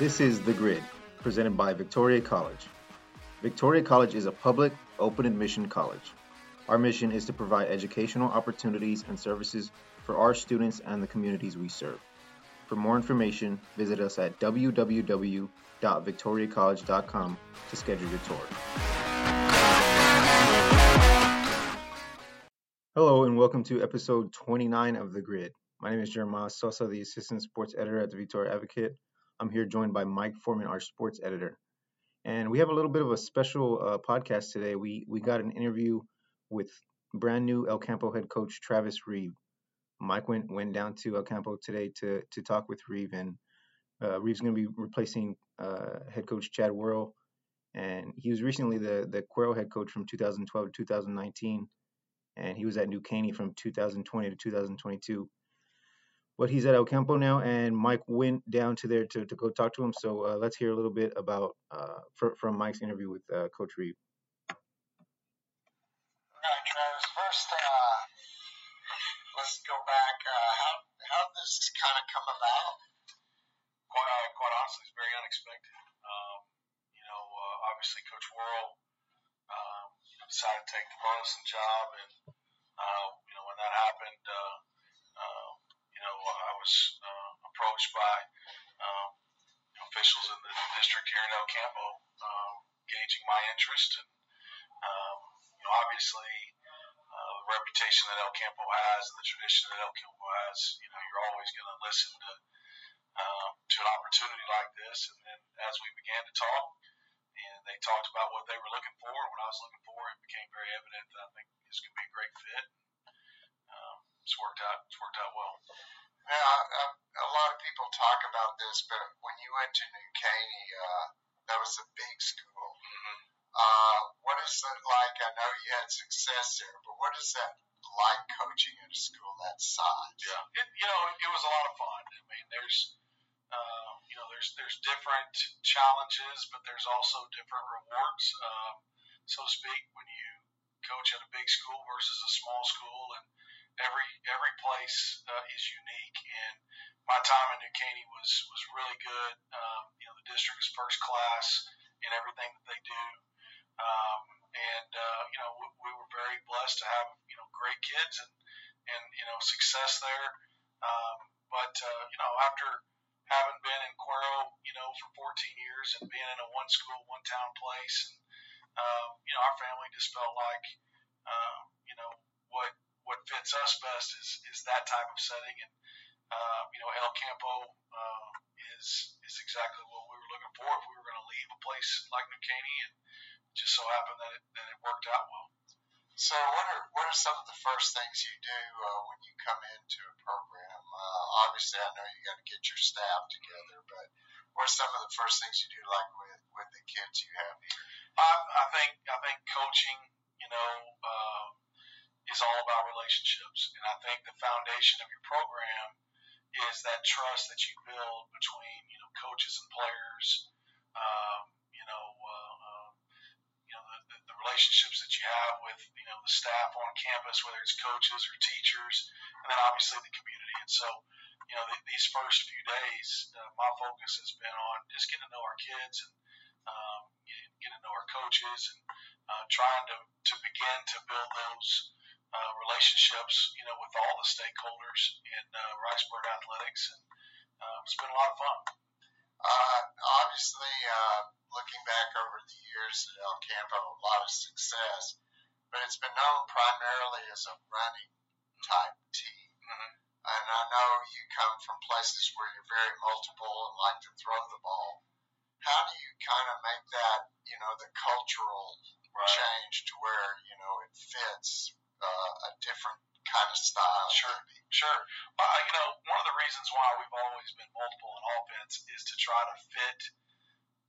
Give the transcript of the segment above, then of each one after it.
This is The Grid, presented by Victoria College. Victoria College is a public, open admission college. Our mission is to provide educational opportunities and services for our students and the communities we serve. For more information, visit us at www.victoriacollege.com to schedule your tour. Hello, and welcome to episode 29 of The Grid. My name is Jeremiah Sosa, the assistant sports editor at the Victoria Advocate. I'm here joined by Mike Foreman, our sports editor. And we have a little bit of a special uh, podcast today. We we got an interview with brand new El Campo head coach Travis Reeve. Mike went went down to El Campo today to to talk with Reeve, and uh, Reeve's going to be replacing uh, head coach Chad Worrell, and he was recently the the Cuero head coach from 2012 to 2019, and he was at New Caney from 2020 to 2022 but he's at El Campo now, and Mike went down to there to, to go talk to him. So uh, let's hear a little bit about uh, for, from Mike's interview with uh, Coach Reeve. All right, Travis. First, uh, let's go back. Uh, how how this kind of come about? Quite, uh, quite honestly, it's very unexpected. Um, you know, obviously, Coach Worrell um, decided to take the Burleson job, and you know when that happened you know, I was uh, approached by um, officials in the district here in El Campo, um, gauging my interest, and um, you know, obviously, uh, the reputation that El Campo has and the tradition that El Campo has, you know, you're always going to listen to um, to an opportunity like this. And then as we began to talk, and they talked about what they were looking for, and what I was looking for, it became very evident that I think this could be a great fit. Um, it's worked out. It's worked out well. Now, a, a lot of people talk about this, but when you went to New Caney, uh, that was a big school. Mm-hmm. Uh, what is it like? I know you had success there, but what is that like coaching at a school that size? Yeah, it, you know, it, it was a lot of fun. I mean, there's, uh, you know, there's there's different challenges, but there's also different rewards, um, so to speak, when you coach at a big school versus a small school, and every every place uh, is unique, and my time in New Caney was was really good. Um, you know, the district is first class in everything that they do, um, and uh, you know we, we were very blessed to have you know great kids and and you know success there. Um, but uh, you know after having been in Cuero, you know, for 14 years and being in a one school, one town place, and um, you know, our family just felt like, uh, you know, what what fits us best is is that type of setting, and uh, you know El Campo uh, is is exactly what we were looking for if we were going to leave a place like New Caney, and it just so happened that it, that it worked out well. So, what are what are some of the first things you do uh, when you come into a program? Uh, obviously, I know you got to get your staff together, but what are some of the first things you do, like with with the kids you have here? I, I think I think coaching, you know, uh, is all about relationships. And I think the foundation of your program is that trust that you build between, you know, coaches and players, um, you know, uh, uh, you know, the, the, relationships that you have with, you know, the staff on campus, whether it's coaches or teachers, and then obviously the community. And so, you know, th- these first few days, uh, my focus has been on just getting to know our kids and um, getting to know our coaches and uh, trying to, to begin to build those uh, relationships, you know, with all the stakeholders in uh, Ricebird Athletics, and uh, it's been a lot of fun. Uh, obviously, uh, looking back over the years at El Campo, a lot of success, but it's been known primarily as a running type team. Mm-hmm. And I know you come from places where you're very multiple and like to throw the ball. How do you kind of make that, you know, the cultural right. change to where, you know, it fits uh, a different kind of style. Sure, sure. Well, you know, one of the reasons why we've always been multiple in offense is to try to fit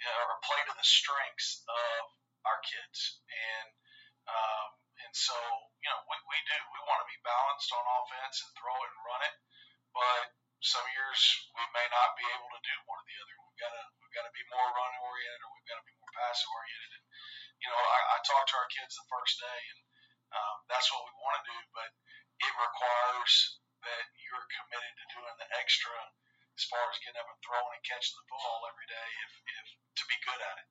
you know, or play to the strengths of our kids, and um, and so you know we, we do we want to be balanced on offense and throw it and run it, but some years we may not be able to do one or the other. We've got to we've got to be more run oriented or we've got to be more pass oriented. And you know, I, I talked to our kids the first day and um, that's what we want to do, but requires that you're committed to doing the extra as far as getting up and throwing and catching the football every day if, if to be good at it.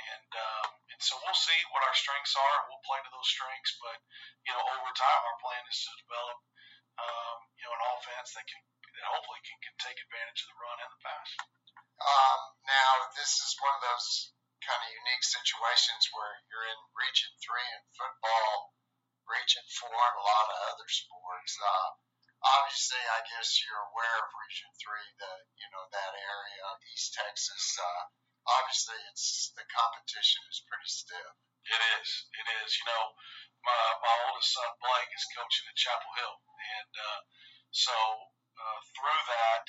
And um, and so we'll see what our strengths are. We'll play to those strengths, but you know over time our plan is to develop um, you know an offense that can that hopefully can, can take advantage of the run and the pass. Um, now this is one of those kind of unique situations where you're in Region Three in football, Region Four in a lot of other sports. Uh, obviously, I guess you're aware of Region Three, the you know that area, of East Texas. Uh, obviously, it's the competition is pretty stiff. It is. It is. You know, my my oldest son Blake is coaching at Chapel Hill, and uh, so uh, through that,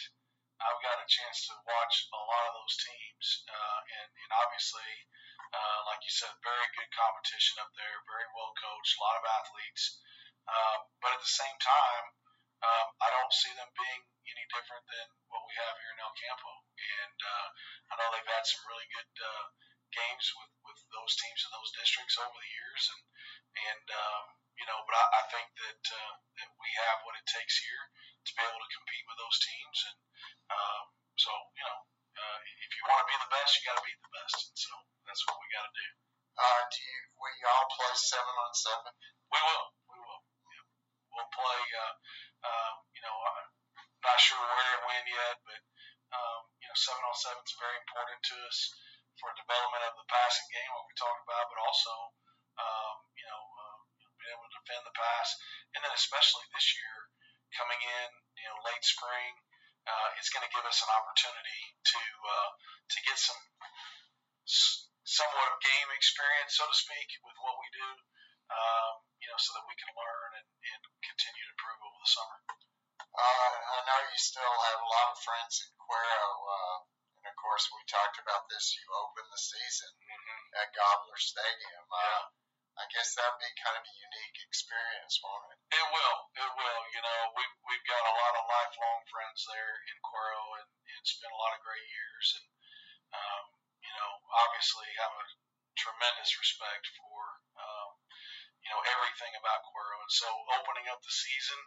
I've got a chance to watch a lot of those teams, uh, and, and obviously, uh, like you said, very good competition up there, very well coached, a lot of athletes. Uh, but at the same time, um, I don't see them being any different than what we have here in El Campo. And uh, I know they've had some really good uh, games with, with those teams in those districts over the years, and and um, you know, but I, I think that uh, that we have what it takes here to be able to compete with those teams, and um, so you know, uh, if you want to be the best, you got to beat the best, and so that's what we got to do. Uh, do you? Will y'all play seven on seven? We will. We will. Yeah. We'll play. Uh, um, you know, I'm not sure where and when yet, but um, you know, seven on seven is very important to us for development of the passing game, what we talked about, but also, um, you know, uh, being able to defend the pass, and then especially this year coming in, you know, late spring, uh, it's going to give us an opportunity to uh, to get some somewhat of game experience, so to speak, with what we do. Um, you know, so that we can learn and, and continue to improve over the summer. Uh, I know you still have a lot of friends in Cuero, uh, and of course we talked about this. You opened the season mm-hmm. at Gobbler Stadium. Uh, yeah. I guess that would be kind of a unique experience, won't it? It will. It will. You know, we've we've got a lot of lifelong friends there in Cuero, and, and spent a lot of great years, and um, you know, obviously have a tremendous respect for um, you know everything about Cuero, and so opening up the season,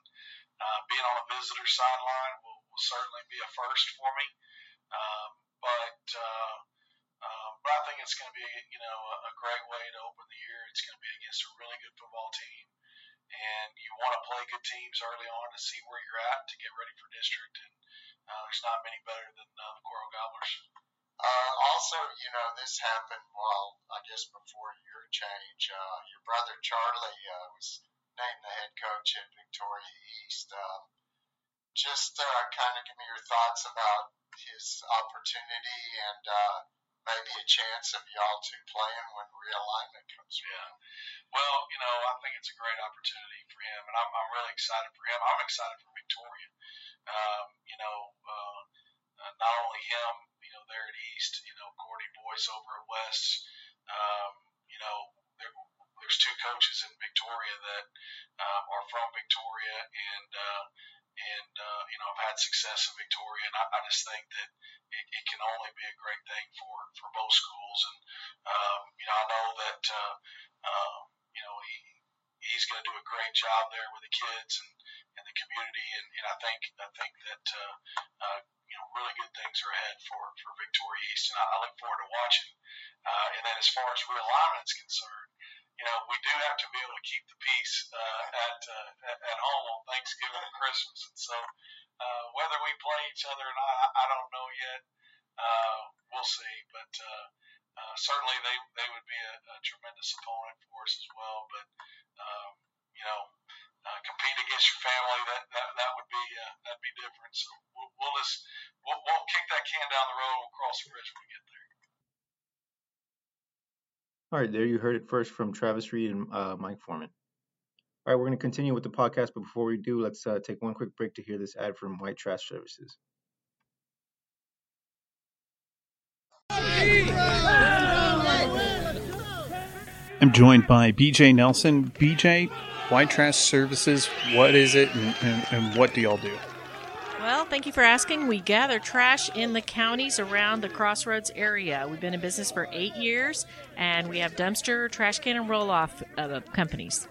uh, being on the visitor sideline will, will certainly be a first for me. Um, but uh, uh, but I think it's going to be you know a, a great way to open the year. It's going to be against a really good football team, and you want to play good teams early on to see where you're at to get ready for district. And uh, there's not many better than uh, the Cuero Gobblers. Uh, also, you know, this happened while I guess before your change. Uh, your brother Charlie uh, was named the head coach at Victoria East. Uh, just uh, kind of give me your thoughts about his opportunity and uh, maybe a chance of y'all two playing when realignment comes around. Yeah. Well, you know, I think it's a great opportunity for him, and I'm, I'm really excited for him. I'm excited for Victoria. Um, you know, uh, uh, not only him, you know, there at East, you know, Gordy Boyce over at West. Um, you know, there, there's two coaches in Victoria that uh, are from Victoria, and uh, and uh, you know, I've had success in Victoria, and I, I just think that it, it can only be a great thing for for both schools. And um, you know, I know that uh, uh, you know he he's going to do a great job there with the kids and, and the community, and, and I think I think that uh, uh, you know really good things are ahead for for Victoria East, and I, I look forward to watching. Uh, and then as far as realignment is concerned, you know we do have to be able to keep the peace uh, at, uh, at home on Thanksgiving and Christmas, and so uh, whether we play each other or not, I, I don't know yet. Uh, we'll see, but. Uh, uh, certainly, they they would be a, a tremendous opponent for us as well. But um, you know, uh, compete against your family, that that, that would be uh, that'd be different. So we'll, we'll just we'll, we'll kick that can down the road. We'll cross the bridge when we get there. All right, there you heard it first from Travis Reeve and uh, Mike Foreman. All right, we're going to continue with the podcast, but before we do, let's uh, take one quick break to hear this ad from White Trash Services. I'm joined by BJ Nelson. BJ, White Trash Services, what is it and, and, and, what do y'all do? Well, thank you for asking. We gather trash in the counties around the Crossroads area. We've been in business for eight years and we have dumpster, trash can, and roll off uh, companies.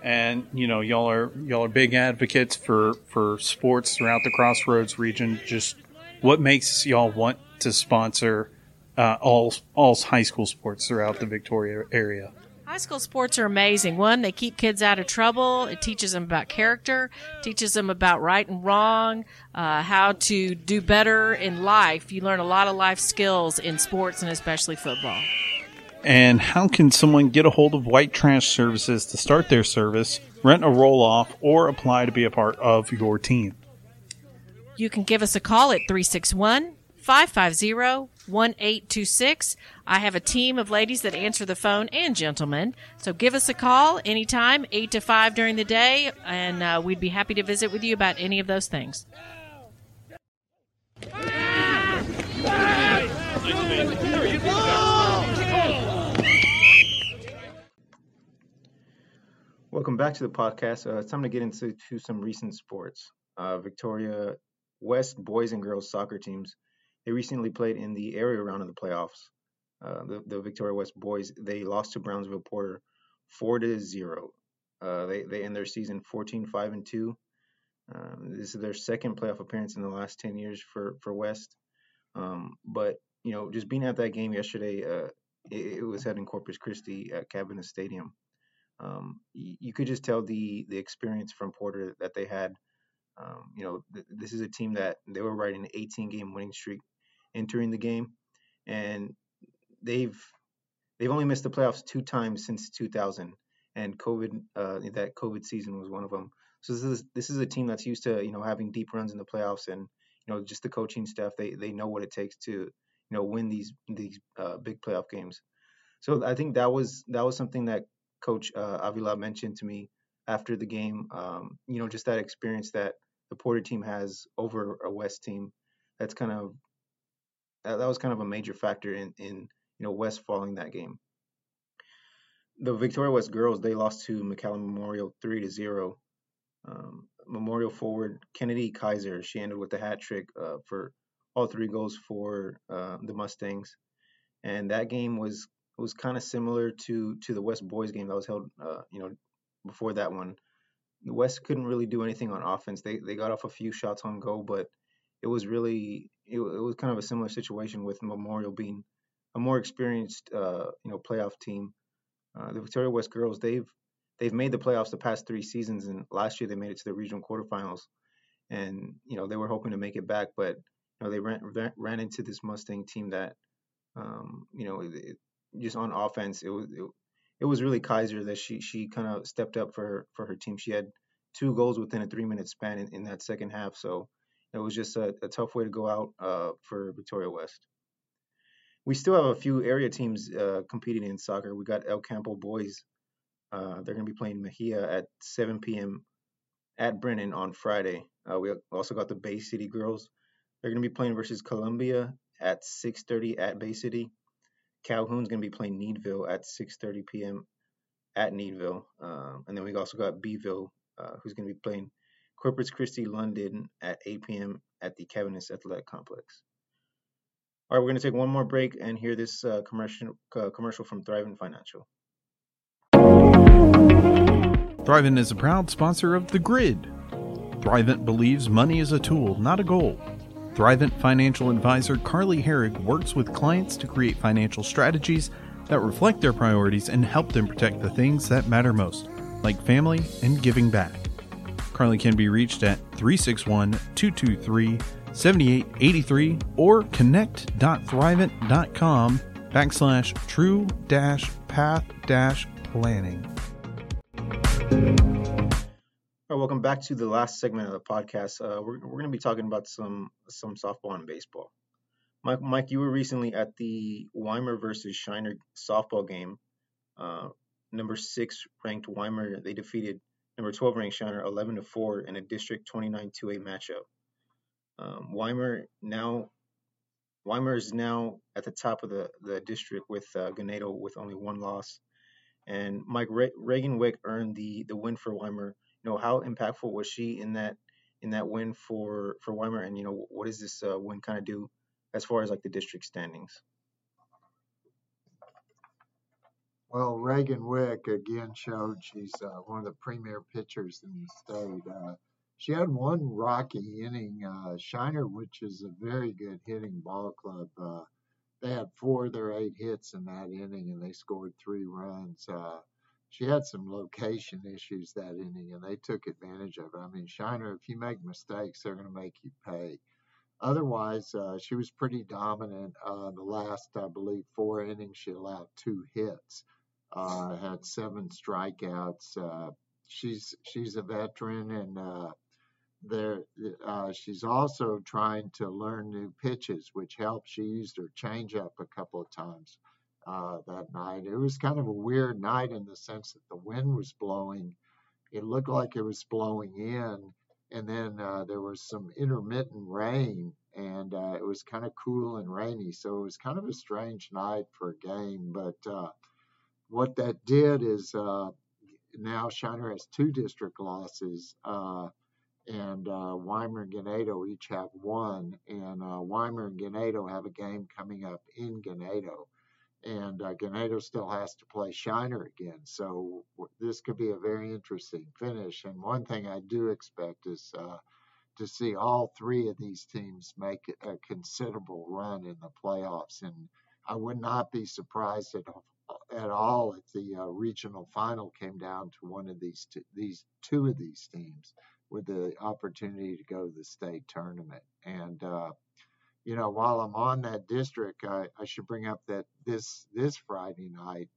And you know, y'all are y'all are big advocates for for sports throughout the Crossroads region. Just what makes y'all want to sponsor uh, all all high school sports throughout the Victoria area? High school sports are amazing. One, they keep kids out of trouble. It teaches them about character, teaches them about right and wrong, uh, how to do better in life. You learn a lot of life skills in sports and especially football. And how can someone get a hold of White Trash Services to start their service, rent a roll off, or apply to be a part of your team? You can give us a call at 361 550 1826. I have a team of ladies that answer the phone and gentlemen. So give us a call anytime, 8 to 5 during the day, and uh, we'd be happy to visit with you about any of those things. Welcome back to the podcast. Uh, it's time to get into to some recent sports. Uh, Victoria West boys and girls soccer teams they recently played in the area round of the playoffs. Uh, the, the Victoria West boys they lost to Brownsville Porter four to zero. Uh, they they end their season 14 5 and two. Um, this is their second playoff appearance in the last 10 years for for West. Um, but you know, just being at that game yesterday, uh, it, it, was held in Corpus Christi at Cabaniss Stadium. Um, you, you, could just tell the the experience from Porter that they had. Um, you know, th- this is a team that they were riding an 18 game winning streak entering the game, and they've they've only missed the playoffs two times since 2000, and COVID uh, that COVID season was one of them. So this is this is a team that's used to you know having deep runs in the playoffs, and you know just the coaching staff they they know what it takes to you know win these these uh, big playoff games. So I think that was that was something that Coach uh, Avila mentioned to me after the game. Um, you know, just that experience that the Porter team has over a West team. That's kind of that, that was kind of a major factor in in you know West falling that game. The Victoria West girls they lost to McAllen Memorial three to zero. Um, Memorial forward Kennedy Kaiser she ended with the hat trick uh, for all three goals for uh, the Mustangs, and that game was was kind of similar to to the West boys game that was held uh, you know before that one. The West couldn't really do anything on offense. They they got off a few shots on goal, but it was really it, it was kind of a similar situation with Memorial being a more experienced uh, you know playoff team. Uh, the Victoria West girls they've they've made the playoffs the past three seasons, and last year they made it to the regional quarterfinals, and you know they were hoping to make it back, but you know they ran ran into this Mustang team that um, you know it, just on offense it was it, was really Kaiser that she she kind of stepped up for her, for her team. She had two goals within a three minute span in, in that second half, so it was just a, a tough way to go out uh, for Victoria West. We still have a few area teams uh, competing in soccer. We got El Campo boys. Uh, they're going to be playing Mexia at 7 p.m. at Brenham on Friday. Uh, we also got the Bay City girls. They're going to be playing versus Columbia at 6:30 at Bay City. Calhoun's going to be playing Needville at 6:30 p.m. at Needville, um, and then we also got Beeville, uh, who's going to be playing Corpus Christi, London at 8 p.m. at the Cabaniss Athletic Complex. All right, we're going to take one more break and hear this uh, commercial uh, commercial from Thrivent Financial. Thrivent is a proud sponsor of The Grid. Thrivent believes money is a tool, not a goal. Thrivent financial advisor Carly Herrig works with clients to create financial strategies that reflect their priorities and help them protect the things that matter most, like family and giving back. Carly can be reached at 361 223 7883 or connect.thrivent.com backslash true dash path dash planning. All right, welcome back to the last segment of the podcast. Uh, we're we're going to be talking about some some softball and baseball. Mike, Mike, you were recently at the Weimar versus Shiner softball game. Uh, number six ranked Weimar they defeated number 12 ranked Shiner 11 to 4 in a District 29 2A matchup. Um, Weimar now Weimar is now at the top of the, the district with uh, Ganado with only one loss. And Mike Re- Reagan Wick earned the the win for Weimar. You know how impactful was she in that in that win for for Weimar, and you know what does this uh, win kind of do as far as like the district standings? Well, Reagan Wick again showed she's uh, one of the premier pitchers in the state. Uh, she had one rocky inning. Uh, Shiner, which is a very good hitting ball club, uh, they had four of their eight hits in that inning, and they scored three runs. Uh, she had some location issues that inning, and they took advantage of it. I mean, Shiner, if you make mistakes, they're going to make you pay. Otherwise, uh, she was pretty dominant. Uh, the last, I believe, four innings, she allowed two hits, uh, had seven strikeouts. Uh, she's she's a veteran, and uh, there uh, she's also trying to learn new pitches, which helps. She used her changeup a couple of times uh, that night. It was kind of a weird night in the sense that the wind was blowing. It looked like it was blowing in, and then uh, there was some intermittent rain, and uh, it was kind of cool and rainy. So it was kind of a strange night for a game. But uh, what that did is uh, now Shiner has two district losses. Uh, and uh, Weimar and Ganado each have one, and uh, Weimar and Ganado have a game coming up in Ganado and uh, Ganado still has to play Shiner again. So this could be a very interesting finish. And one thing I do expect is uh, to see all three of these teams make a considerable run in the playoffs. And I would not be surprised at at all if the uh, regional final came down to one of these two, these two of these teams with the opportunity to go to the state tournament. And uh, you know, while I'm on that district, I, I should bring up that this this Friday night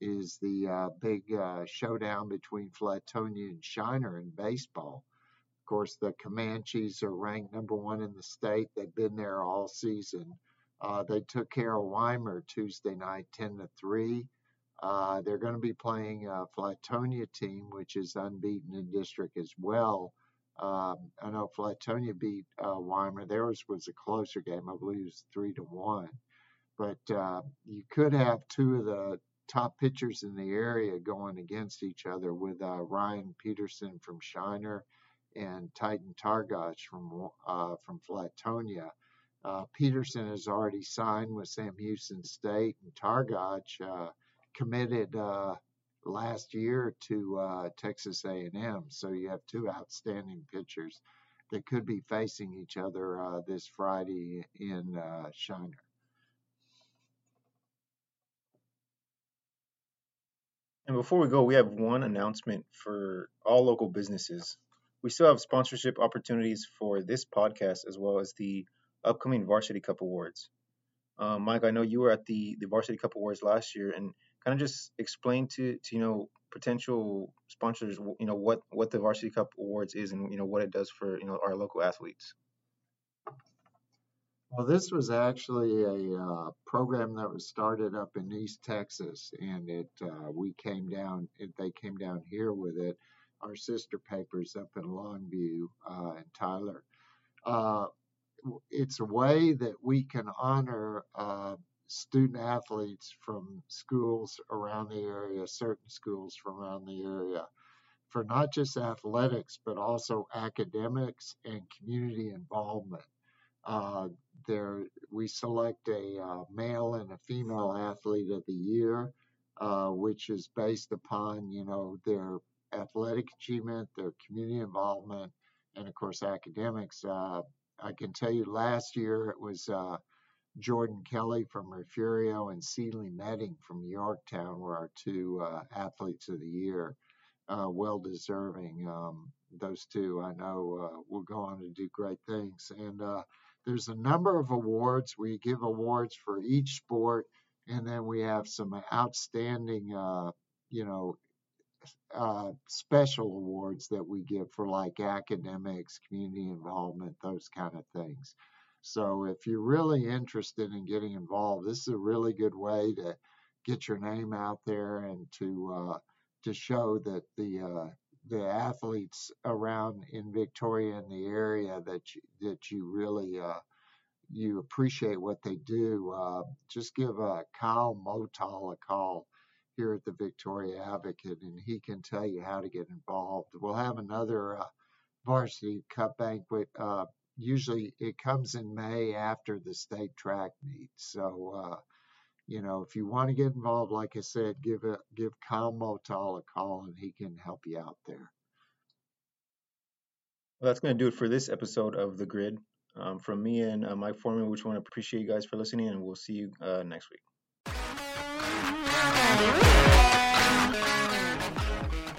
is the uh, big uh, showdown between Flatonia and Shiner in baseball. Of course, the Comanches are ranked number one in the state. They've been there all season. Uh, they took care of Weimar Tuesday night, 10 to 3. Uh, they're going to be playing a Flatonia team, which is unbeaten in district as well. Um, I know Flatonia beat uh, Weimar. Theirs was a closer game. I believe it was three to one. But uh, you could have two of the top pitchers in the area going against each other with uh, Ryan Peterson from Shiner and Titan Targach from uh, from Flatonia. Uh, Peterson has already signed with Sam Houston State, and Targach uh, committed last year to uh, Texas A&M. So you have two outstanding pitchers that could be facing each other uh, this Friday in uh, Shiner. And before we go, we have one announcement for all local businesses. We still have sponsorship opportunities for this podcast as well as the upcoming Varsity Cup Awards. Um, Mike, I know you were at the, the Varsity Cup Awards last year, and kind of just explain to, to you know potential sponsors you know what what the varsity cup awards is and you know what it does for you know our local athletes. Well this was actually a uh, program that was started up in east texas and it uh, we came down it, they came down here with it. Our sister papers up in longview uh, and tyler. Uh, it's a way that we can honor uh, student athletes from schools around the area, certain schools from around the area, for not just athletics, but also academics and community involvement. Uh, there, we select a uh, male and a female athlete of the year, uh, which is based upon, you know, their athletic achievement, their community involvement, and of course academics. I can tell you, last year it was uh, Jordan Kelly from Refugio and Sealy Metting from Yorktown were our two uh, athletes of the year. Uh, well deserving. Um, those two, I know, uh, will go on to do great things. And uh, there's a number of awards. We give awards for each sport, and then we have some outstanding, uh, you know, uh, special awards that we give for like academics, community involvement, those kind of things. So if you're really interested in getting involved, this is a really good way to get your name out there and to uh, to show that the uh, the athletes around in Victoria and the area that you, that you really uh, you appreciate what they do. Uh, just give Kyle Motal a call here at the Victoria Advocate, and he can tell you how to get involved. We'll have another uh, varsity cup banquet usually it comes in May after the state track meet. So, uh, you know, if you want to get involved, like I said, give a, give Kyle Motal a call and he can help you out there. Well, that's going to do it for this episode of The Grid. Um, from me and uh, Mike Foreman, we just want to appreciate you guys for listening, and we'll see you uh, next week. Yeah.